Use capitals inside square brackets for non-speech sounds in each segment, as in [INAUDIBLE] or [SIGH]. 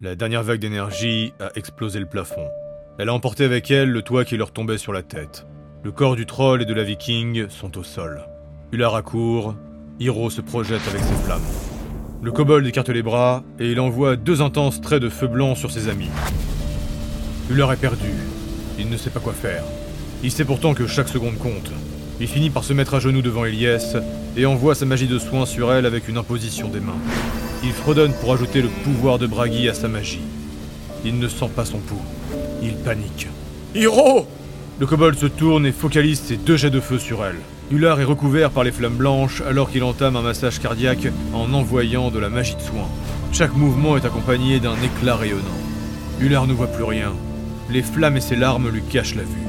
La dernière vague d'énergie a explosé le plafond. Elle a emporté avec elle le toit qui leur tombait sur la tête. Le corps du troll et de la viking sont au sol. Ular accourt, Hiro se projette avec ses flammes. Le kobold écarte les bras et il envoie deux intenses traits de feu blanc sur ses amis. Ular est perdu. Il ne sait pas quoi faire. Il sait pourtant que chaque seconde compte. Il finit par se mettre à genoux devant Elias et envoie sa magie de soin sur elle avec une imposition des mains. Il fredonne pour ajouter le pouvoir de Bragi à sa magie. Il ne sent pas son pouls. Il panique. Hiro Le kobold se tourne et focalise ses deux jets de feu sur elle. Ular est recouvert par les flammes blanches alors qu'il entame un massage cardiaque en envoyant de la magie de soin. Chaque mouvement est accompagné d'un éclat rayonnant. Ular ne voit plus rien. Les flammes et ses larmes lui cachent la vue.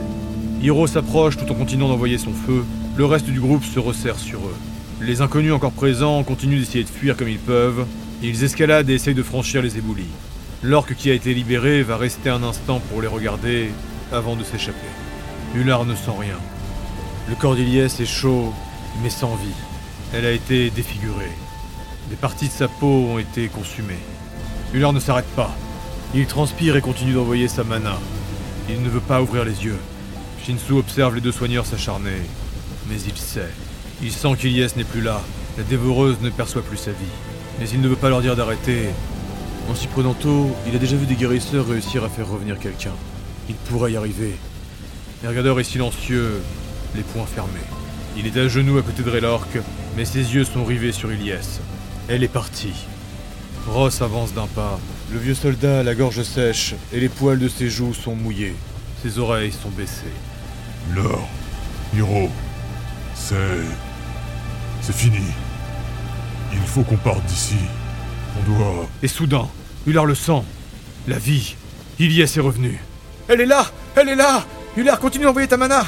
Hiro s'approche tout en continuant d'envoyer son feu. Le reste du groupe se resserre sur eux. Les inconnus encore présents continuent d'essayer de fuir comme ils peuvent. Ils escaladent et essayent de franchir les éboulis. L'orque qui a été libéré va rester un instant pour les regarder avant de s'échapper. Ular ne sent rien. Le corps d'Iliès est chaud, mais sans vie. Elle a été défigurée. Des parties de sa peau ont été consumées. Ular ne s'arrête pas. Il transpire et continue d'envoyer sa mana. Il ne veut pas ouvrir les yeux. Shinsu observe les deux soigneurs s'acharner. Mais il sait. Il sent qu'Iliès n'est plus là. La dévoreuse ne perçoit plus sa vie. Mais il ne veut pas leur dire d'arrêter. En s'y prenant tôt, il a déjà vu des guérisseurs réussir à faire revenir quelqu'un. Il pourrait y arriver. Ergador est silencieux, les poings fermés. Il est à genoux à côté de Raylork, mais ses yeux sont rivés sur Ilyes. Elle est partie. Ross avance d'un pas. Le vieux soldat a la gorge sèche et les poils de ses joues sont mouillés. Ses oreilles sont baissées. L'or, Hiro, c'est. C'est fini. Il faut qu'on parte d'ici. On doit. Et soudain, Ular le sent. La vie. Ilyes est revenu. Elle est là Elle est là Ular, continue d'envoyer ta mana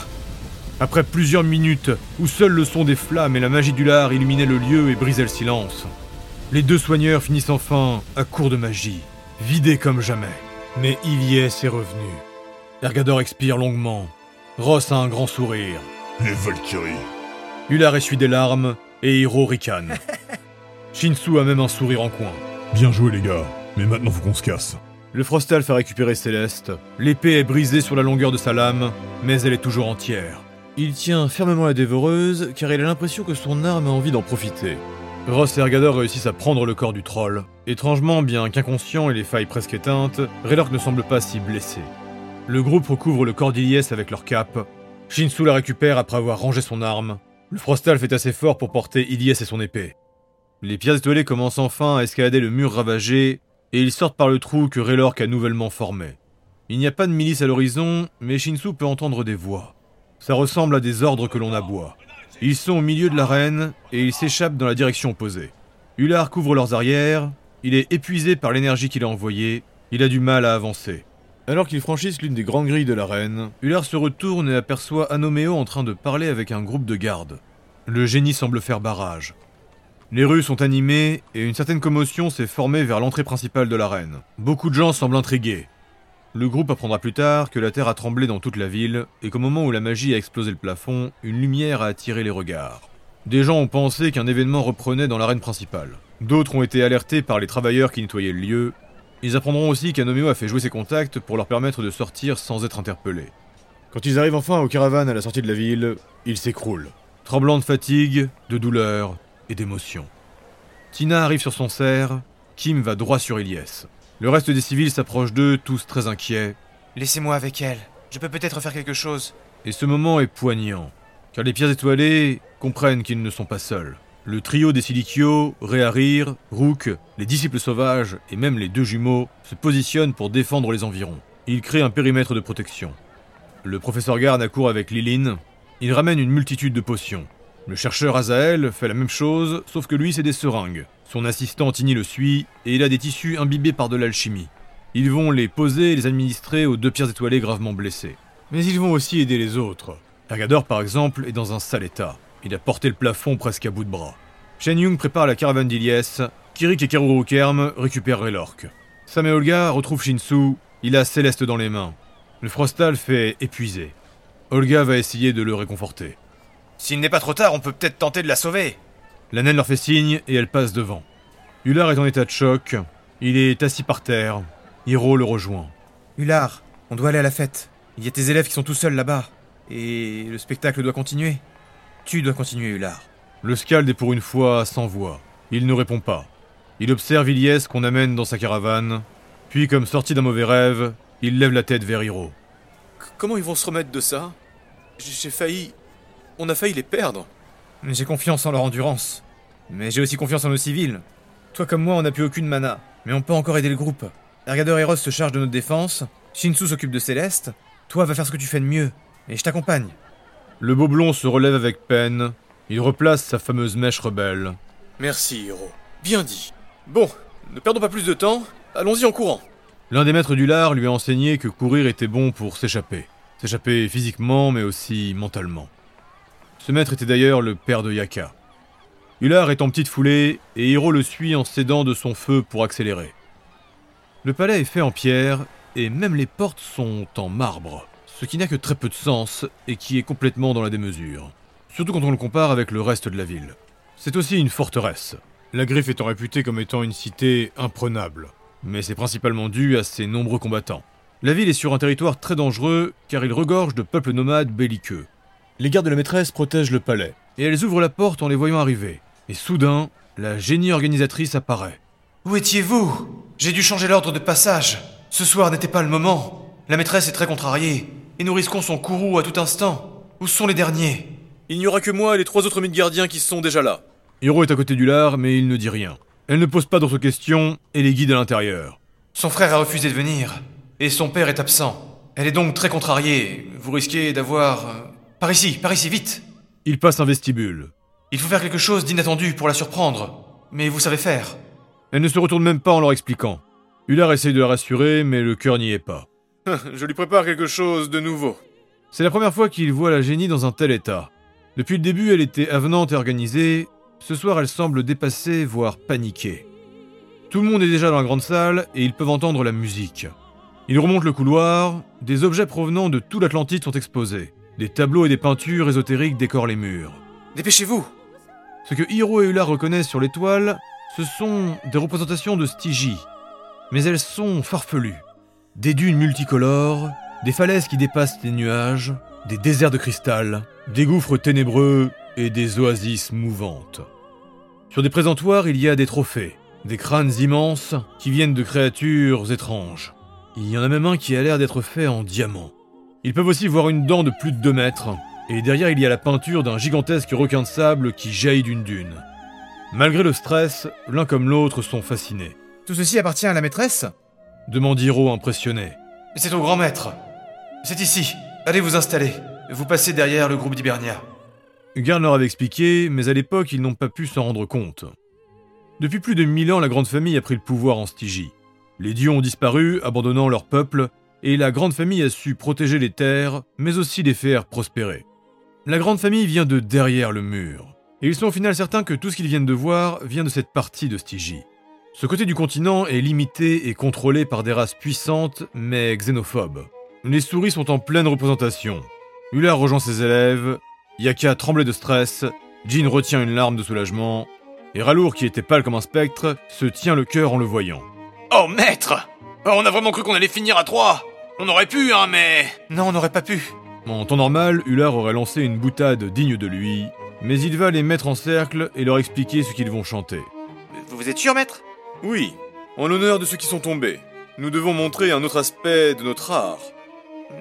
Après plusieurs minutes, où seul le son des flammes et la magie d'Ular illuminaient le lieu et brisaient le silence, les deux soigneurs finissent enfin à court de magie, vidés comme jamais. Mais Ilyes est revenu. Ergador expire longuement. Ross a un grand sourire. Les Valkyries. Ular essuie des larmes et Hiro ricane. [LAUGHS] Shinsu a même un sourire en coin. Bien joué, les gars. Mais maintenant, faut qu'on se casse. Le Frostal fait récupérer Céleste. L'épée est brisée sur la longueur de sa lame, mais elle est toujours entière. Il tient fermement la dévoreuse car il a l'impression que son arme a envie d'en profiter. Ross et Ergador réussissent à prendre le corps du troll. Étrangement, bien qu'inconscient et les failles presque éteintes, Raylork ne semble pas si blessé. Le groupe recouvre le corps d'Iliès avec leur cape. Shinsu la récupère après avoir rangé son arme. Le Frostal fait assez fort pour porter Iliès et son épée. Les pierres étoilées commencent enfin à escalader le mur ravagé, et ils sortent par le trou que Raylork a nouvellement formé. Il n'y a pas de milice à l'horizon, mais Shinsu peut entendre des voix. Ça ressemble à des ordres que l'on aboie. Ils sont au milieu de l'arène, et ils s'échappent dans la direction opposée. Ular couvre leurs arrières, il est épuisé par l'énergie qu'il a envoyée, il a du mal à avancer. Alors qu'ils franchissent l'une des grandes grilles de l'arène, Ular se retourne et aperçoit Anomeo en train de parler avec un groupe de gardes. Le génie semble faire barrage. Les rues sont animées et une certaine commotion s'est formée vers l'entrée principale de l'arène. Beaucoup de gens semblent intrigués. Le groupe apprendra plus tard que la terre a tremblé dans toute la ville et qu'au moment où la magie a explosé le plafond, une lumière a attiré les regards. Des gens ont pensé qu'un événement reprenait dans l'arène principale. D'autres ont été alertés par les travailleurs qui nettoyaient le lieu. Ils apprendront aussi qu'Anomeo a fait jouer ses contacts pour leur permettre de sortir sans être interpellés. Quand ils arrivent enfin aux caravanes à la sortie de la ville, ils s'écroulent. Tremblant de fatigue, de douleur et d'émotion. Tina arrive sur son cerf, Kim va droit sur Elias. Le reste des civils s'approche d'eux, tous très inquiets, Laissez-moi avec elle. Je peux peut-être faire quelque chose. et ce moment est poignant, car les pierres étoilées comprennent qu'ils ne sont pas seuls. Le trio des Silicio, Réarir, Rook, les disciples sauvages et même les deux jumeaux se positionnent pour défendre les environs. Ils créent un périmètre de protection. Le professeur Garn accourt avec Lilin. Il ramène une multitude de potions. Le chercheur Azael fait la même chose, sauf que lui c'est des seringues. Son assistant Tini le suit, et il a des tissus imbibés par de l'alchimie. Ils vont les poser et les administrer aux deux pierres étoilées gravement blessées. Mais ils vont aussi aider les autres. Ergador, par exemple, est dans un sale état. Il a porté le plafond presque à bout de bras. Shen Yung prépare la caravane d'Iliès. Kirik et Karuru Kerm récupèrent Raylork. Sam et Olga retrouvent Shinsu. Il a Céleste dans les mains. Le Frostal fait épuisé. Olga va essayer de le réconforter. S'il n'est pas trop tard, on peut peut-être tenter de la sauver. La naine leur fait signe et elle passe devant. Ular est en état de choc. Il est assis par terre. Hiro le rejoint. Ular, on doit aller à la fête. Il y a tes élèves qui sont tout seuls là-bas. Et le spectacle doit continuer. Tu dois continuer, Ular. Le Scald est pour une fois sans voix. Il ne répond pas. Il observe Ilyes qu'on amène dans sa caravane. Puis, comme sorti d'un mauvais rêve, il lève la tête vers Hiro. Comment ils vont se remettre de ça? J'ai j'ai failli. On a failli les perdre. J'ai confiance en leur endurance. Mais j'ai aussi confiance en nos civils. Toi comme moi, on n'a plus aucune mana. Mais on peut encore aider le groupe. Ergador Eros se charge de notre défense. Shinsu s'occupe de Céleste. Toi, va faire ce que tu fais de mieux. Et je t'accompagne. Le beau blond se relève avec peine. Il replace sa fameuse mèche rebelle. Merci, héros. Bien dit. Bon, ne perdons pas plus de temps. Allons-y en courant. L'un des maîtres du lard lui a enseigné que courir était bon pour s'échapper. S'échapper physiquement, mais aussi mentalement. Ce maître était d'ailleurs le père de Yaka. Ular est en petite foulée, et Hiro le suit en s'aidant de son feu pour accélérer. Le palais est fait en pierre, et même les portes sont en marbre, ce qui n'a que très peu de sens et qui est complètement dans la démesure. Surtout quand on le compare avec le reste de la ville. C'est aussi une forteresse, la griffe étant réputée comme étant une cité imprenable, mais c'est principalement dû à ses nombreux combattants. La ville est sur un territoire très dangereux car il regorge de peuples nomades belliqueux. Les gardes de la maîtresse protègent le palais, et elles ouvrent la porte en les voyant arriver. Et soudain, la génie organisatrice apparaît. Où étiez-vous? J'ai dû changer l'ordre de passage. Ce soir n'était pas le moment. La maîtresse est très contrariée. Et nous risquons son courroux à tout instant. Où sont les derniers? Il n'y aura que moi et les trois autres gardiens qui sont déjà là. Hiro est à côté du lard, mais il ne dit rien. Elle ne pose pas d'autres questions et les guide à l'intérieur. Son frère a refusé de venir. Et son père est absent. Elle est donc très contrariée. Vous risquez d'avoir... euh, Par ici, par ici, vite Il passe un vestibule. Il faut faire quelque chose d'inattendu pour la surprendre. Mais vous savez faire. Elle ne se retourne même pas en leur expliquant. Ular essaye de la rassurer, mais le cœur n'y est pas. [LAUGHS] Je lui prépare quelque chose de nouveau. C'est la première fois qu'il voit la génie dans un tel état. Depuis le début, elle était avenante et organisée. Ce soir, elle semble dépassée, voire paniquée. Tout le monde est déjà dans la grande salle et ils peuvent entendre la musique. Ils remontent le couloir, des objets provenant de tout l'Atlantide sont exposés. Des tableaux et des peintures ésotériques décorent les murs. Dépêchez-vous Ce que Hiro et Ular reconnaissent sur les toiles, ce sont des représentations de Stygie. Mais elles sont farfelues. Des dunes multicolores, des falaises qui dépassent les nuages, des déserts de cristal, des gouffres ténébreux et des oasis mouvantes. Sur des présentoirs, il y a des trophées, des crânes immenses qui viennent de créatures étranges. Il y en a même un qui a l'air d'être fait en diamant. Ils peuvent aussi voir une dent de plus de 2 mètres, et derrière il y a la peinture d'un gigantesque requin de sable qui jaillit d'une dune. Malgré le stress, l'un comme l'autre sont fascinés. Tout ceci appartient à la maîtresse? Demande Hiro impressionné. C'est au grand maître. C'est ici. Allez vous installer. Vous passez derrière le groupe d'Hibernia. Garn leur avait expliqué, mais à l'époque ils n'ont pas pu s'en rendre compte. Depuis plus de mille ans, la Grande Famille a pris le pouvoir en Stygie. Les dieux ont disparu, abandonnant leur peuple, et la Grande Famille a su protéger les terres, mais aussi les faire prospérer. La Grande Famille vient de derrière le mur, et ils sont au final certains que tout ce qu'ils viennent de voir vient de cette partie de Stygie. Ce côté du continent est limité et contrôlé par des races puissantes, mais xénophobes. Les souris sont en pleine représentation. Ular rejoint ses élèves, Yaka tremblait de stress, Jin retient une larme de soulagement, et Ralour, qui était pâle comme un spectre, se tient le cœur en le voyant. Oh, maître Oh, On a vraiment cru qu'on allait finir à trois On aurait pu, hein, mais... Non, on n'aurait pas pu. En temps normal, Ular aurait lancé une boutade digne de lui, mais il va les mettre en cercle et leur expliquer ce qu'ils vont chanter. Vous êtes sûr, maître? Oui, en l'honneur de ceux qui sont tombés. Nous devons montrer un autre aspect de notre art.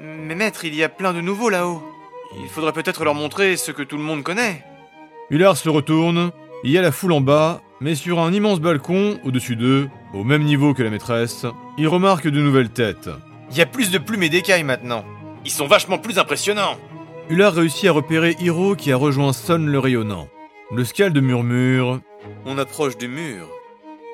Mais maître, il y a plein de nouveaux là-haut. Il faudrait peut-être leur montrer ce que tout le monde connaît. Ular se retourne, il y a la foule en bas, mais sur un immense balcon, au-dessus d'eux, au même niveau que la maîtresse, il remarque de nouvelles têtes. Il y a plus de plumes et d'écailles maintenant. Ils sont vachement plus impressionnants Ular réussit à repérer Hiro qui a rejoint Son le rayonnant. Le Scald murmure On approche du mur.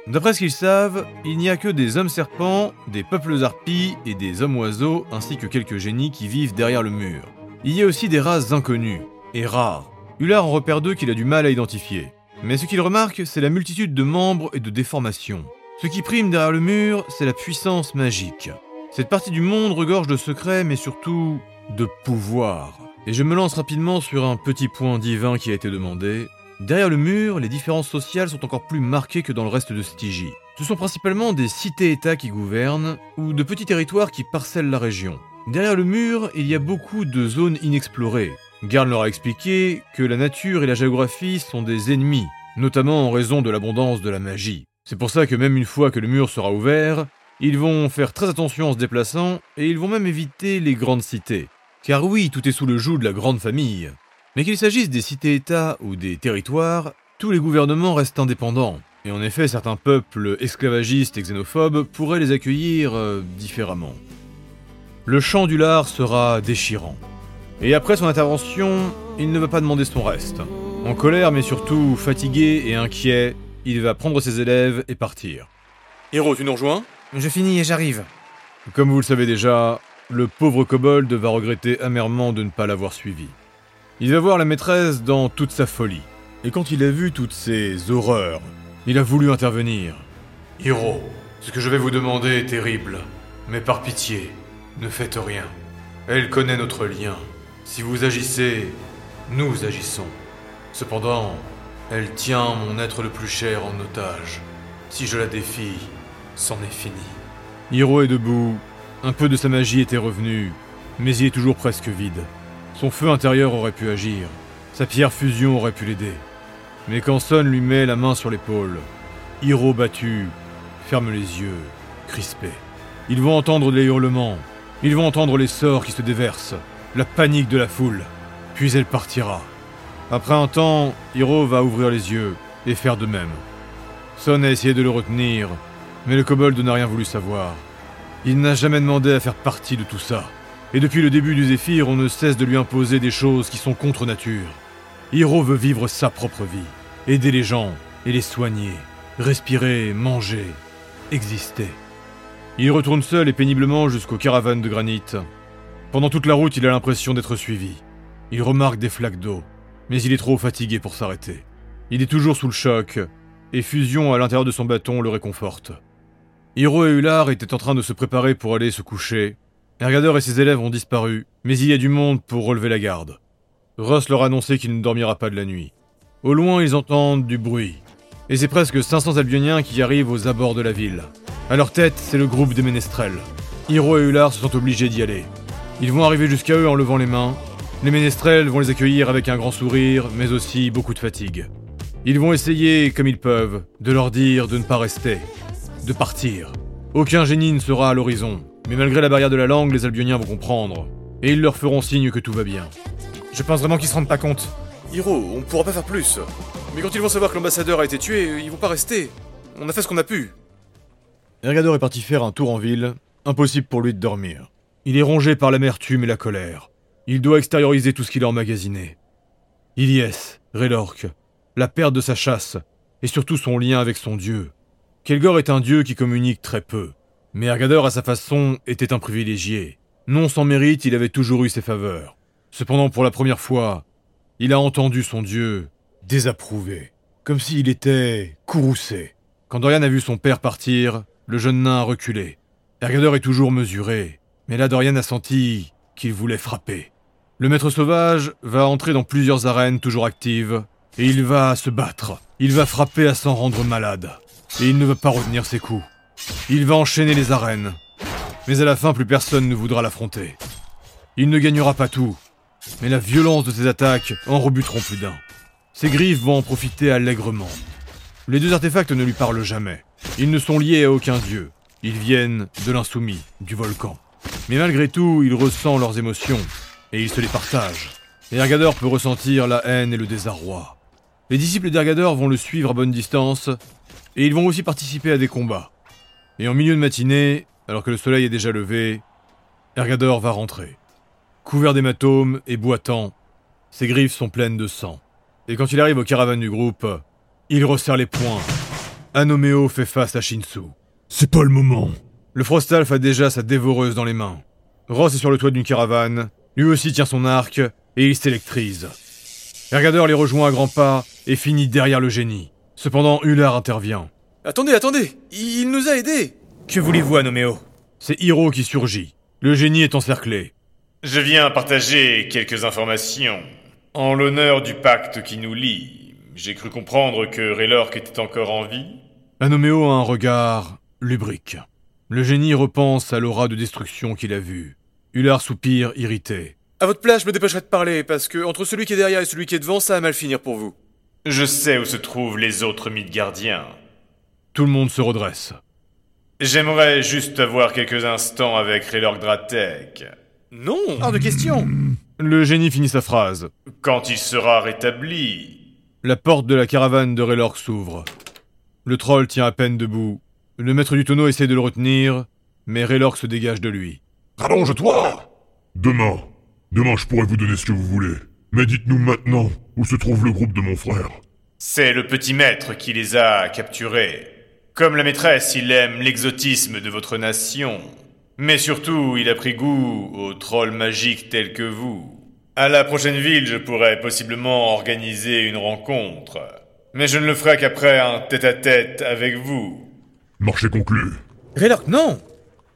D'après ce qu'ils savent, il n'y a que des hommes serpents, des peuples harpies et des hommes oiseaux, ainsi que quelques génies qui vivent derrière le mur. Il y a aussi des races inconnues, et rares. Ular en repère deux qu'il a du mal à identifier. Mais ce qu'il remarque, c'est la multitude de membres et de déformations. Ce qui prime derrière le mur, c'est la puissance magique. Cette partie du monde regorge de secrets, mais surtout de pouvoir. Et je me lance rapidement sur un petit point divin qui a été demandé. Derrière le mur, les différences sociales sont encore plus marquées que dans le reste de Stygie. Ce sont principalement des cités-États qui gouvernent, ou de petits territoires qui parcellent la région. Derrière le mur, il y a beaucoup de zones inexplorées. Garn leur a expliqué que la nature et la géographie sont des ennemis, notamment en raison de l'abondance de la magie. C'est pour ça que même une fois que le mur sera ouvert, ils vont faire très attention en se déplaçant, et ils vont même éviter les grandes cités. Car oui, tout est sous le joug de la grande famille. Mais qu'il s'agisse des cités-États ou des territoires, tous les gouvernements restent indépendants. Et en effet, certains peuples esclavagistes et xénophobes pourraient les accueillir euh, différemment. Le chant du lard sera déchirant. Et après son intervention, il ne va pas demander son reste. En colère, mais surtout fatigué et inquiet, il va prendre ses élèves et partir. Hiro, tu nous rejoins? Je finis et j'arrive. Comme vous le savez déjà, le pauvre kobold va regretter amèrement de ne pas l'avoir suivi. Il va voir la maîtresse dans toute sa folie. Et quand il a vu toutes ces horreurs, il a voulu intervenir. Hiro, ce que je vais vous demander est terrible, mais par pitié, ne faites rien. Elle connaît notre lien. Si vous agissez, nous agissons. Cependant, elle tient mon être le plus cher en otage. Si je la défie, c'en est fini. Hiro est debout. Un peu de sa magie était revenue, mais il est toujours presque vide. Son feu intérieur aurait pu agir. Sa pierre fusion aurait pu l'aider. Mais quand Son lui met la main sur l'épaule, Hiro battu ferme les yeux, crispé. Ils vont entendre les hurlements, ils vont entendre les sorts qui se déversent, la panique de la foule. Puis elle partira. Après un temps, Hiro va ouvrir les yeux et faire de même. Son a essayé de le retenir, mais le kobold n'a rien voulu savoir. Il n'a jamais demandé à faire partie de tout ça. Et depuis le début du Zéphyr, on ne cesse de lui imposer des choses qui sont contre nature. Hiro veut vivre sa propre vie, aider les gens et les soigner, respirer, manger, exister. Il retourne seul et péniblement jusqu'aux caravanes de granit. Pendant toute la route, il a l'impression d'être suivi. Il remarque des flaques d'eau, mais il est trop fatigué pour s'arrêter. Il est toujours sous le choc, et Fusion à l'intérieur de son bâton le réconforte. Hiro et Ular étaient en train de se préparer pour aller se coucher. Ergador et ses élèves ont disparu, mais il y a du monde pour relever la garde. Ross leur a annoncé qu'il ne dormira pas de la nuit. Au loin, ils entendent du bruit. Et c'est presque 500 Albioniens qui arrivent aux abords de la ville. À leur tête, c'est le groupe des ménestrels. Hiro et Ular se sont obligés d'y aller. Ils vont arriver jusqu'à eux en levant les mains. Les ménestrels vont les accueillir avec un grand sourire, mais aussi beaucoup de fatigue. Ils vont essayer, comme ils peuvent, de leur dire de ne pas rester, de partir. Aucun génie ne sera à l'horizon, mais malgré la barrière de la langue, les Albioniens vont comprendre. Et ils leur feront signe que tout va bien. Je pense vraiment qu'ils se rendent pas compte. Hiro, on pourra pas faire plus. Mais quand ils vont savoir que l'ambassadeur a été tué, ils vont pas rester. On a fait ce qu'on a pu. Ergador est parti faire un tour en ville, impossible pour lui de dormir. Il est rongé par l'amertume et la colère. Il doit extérioriser tout ce qu'il a emmagasiné. Ilyes, Relorque, la perte de sa chasse, et surtout son lien avec son dieu. Kelgor est un dieu qui communique très peu, mais Ergador à sa façon était un privilégié. Non sans mérite, il avait toujours eu ses faveurs. Cependant, pour la première fois, il a entendu son dieu désapprouvé, comme s'il était courroucé. Quand Dorian a vu son père partir, le jeune nain a reculé. Ergador est toujours mesuré, mais là Dorian a senti qu'il voulait frapper. Le maître sauvage va entrer dans plusieurs arènes toujours actives, et il va se battre. Il va frapper à s'en rendre malade. Et il ne va pas retenir ses coups. Il va enchaîner les arènes. Mais à la fin, plus personne ne voudra l'affronter. Il ne gagnera pas tout, mais la violence de ses attaques en rebuteront plus d'un. Ses griffes vont en profiter allègrement. Les deux artefacts ne lui parlent jamais. Ils ne sont liés à aucun dieu. Ils viennent de l'insoumis, du volcan. Mais malgré tout, il ressent leurs émotions, et il se les partage. Et Ergador peut ressentir la haine et le désarroi. Les disciples d'Ergador vont le suivre à bonne distance, et ils vont aussi participer à des combats. Et en milieu de matinée, alors que le soleil est déjà levé, Ergador va rentrer. Couvert d'hématomes et boitant, ses griffes sont pleines de sang. Et quand il arrive aux caravanes du groupe, il resserre les poings. Anoméo fait face à Shinsu. C'est pas le moment. Le Frostalf a déjà sa dévoreuse dans les mains. Ross est sur le toit d'une caravane, lui aussi tient son arc, et il s'électrise. Ergador les rejoint à grands pas et finit derrière le génie. Cependant, Ular intervient. Attendez, attendez Il nous a aidés Que voulez-vous, Anoméo C'est Hiro qui surgit. Le génie est encerclé. Je viens partager quelques informations. En l'honneur du pacte qui nous lie, j'ai cru comprendre que Raylork était encore en vie. Anoméo a un regard lubrique. Le génie repense à l'aura de destruction qu'il a vue. Ular soupire irrité. À votre place, je me dépêcherai de parler, parce que entre celui qui est derrière et celui qui est devant, ça va mal finir pour vous. Je sais où se trouvent les autres Midgardiens. Tout le monde se redresse. J'aimerais juste avoir quelques instants avec Raylord Dratek. Non Hors de question Le génie finit sa phrase. Quand il sera rétabli. La porte de la caravane de Raylork s'ouvre. Le troll tient à peine debout. Le maître du tonneau essaie de le retenir, mais Raylork se dégage de lui. Rallonge-toi Demain. Demain, je pourrai vous donner ce que vous voulez. Mais dites-nous maintenant où se trouve le groupe de mon frère. C'est le petit maître qui les a capturés. Comme la maîtresse, il aime l'exotisme de votre nation. Mais surtout, il a pris goût aux trolls magiques tels que vous. À la prochaine ville, je pourrais possiblement organiser une rencontre. Mais je ne le ferai qu'après un tête-à-tête avec vous. Marché conclu. Raylork, non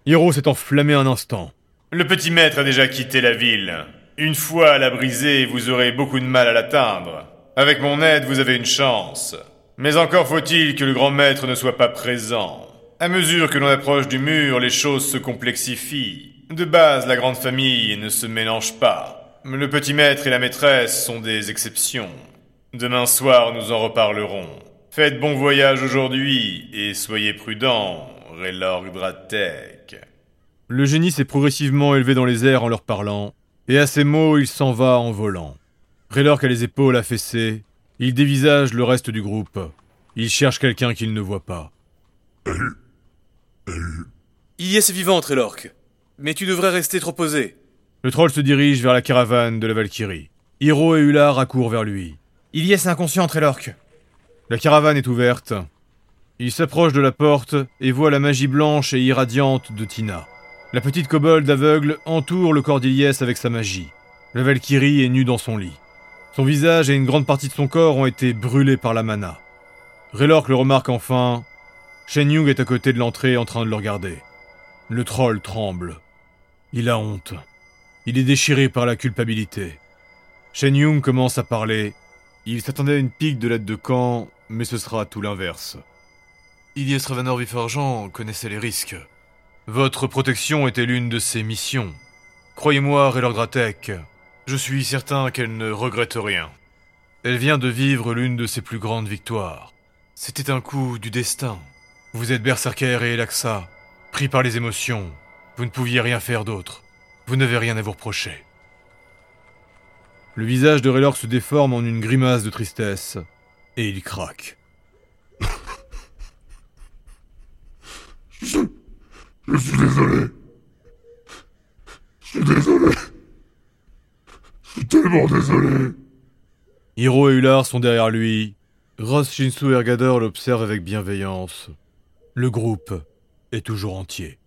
Hiro s'est enflammé un instant. Le petit maître a déjà quitté la ville. Une fois à la brisée, vous aurez beaucoup de mal à l'atteindre. Avec mon aide, vous avez une chance. Mais encore faut-il que le grand maître ne soit pas présent. À mesure que l'on approche du mur, les choses se complexifient. De base, la grande famille ne se mélange pas. Le petit maître et la maîtresse sont des exceptions. Demain soir, nous en reparlerons. Faites bon voyage aujourd'hui et soyez prudents, Raylord Dratek. Le génie s'est progressivement élevé dans les airs en leur parlant, et à ces mots, il s'en va en volant. Raylork a les épaules affaissées, il dévisage le reste du groupe. Il cherche quelqu'un qu'il ne voit pas. Il y est vivant, Trelork. Mais tu devrais rester trop posé. Le troll se dirige vers la caravane de la Valkyrie. Hiro et Ular accourent vers lui. Ilyes est inconscient, Trelork. La caravane est ouverte. Il s'approche de la porte et voit la magie blanche et irradiante de Tina. La petite kobold aveugle entoure le corps d'Ilyes avec sa magie. La Valkyrie est nue dans son lit. Son visage et une grande partie de son corps ont été brûlés par la mana. Raylork le remarque enfin. Shen Yung est à côté de l'entrée en train de le regarder. Le troll tremble. Il a honte. Il est déchiré par la culpabilité. Shen Yung commence à parler. Il s'attendait à une pique de l'aide de camp, mais ce sera tout l'inverse. Ilyes Ravanor Vifargent connaissait les risques. Votre protection était l'une de ses missions. Croyez-moi, Raylord Dratek, je suis certain qu'elle ne regrette rien. Elle vient de vivre l'une de ses plus grandes victoires. C'était un coup du destin. Vous êtes berserker et Elaxa, pris par les émotions. Vous ne pouviez rien faire d'autre. Vous n'avez rien à vous reprocher. Le visage de Raylord se déforme en une grimace de tristesse, et il craque. Je suis désolé. Je suis désolé. Suis tellement désolé. Hiro et Ular sont derrière lui. Ross, Shinsu et Ergador l'observent avec bienveillance. Le groupe est toujours entier.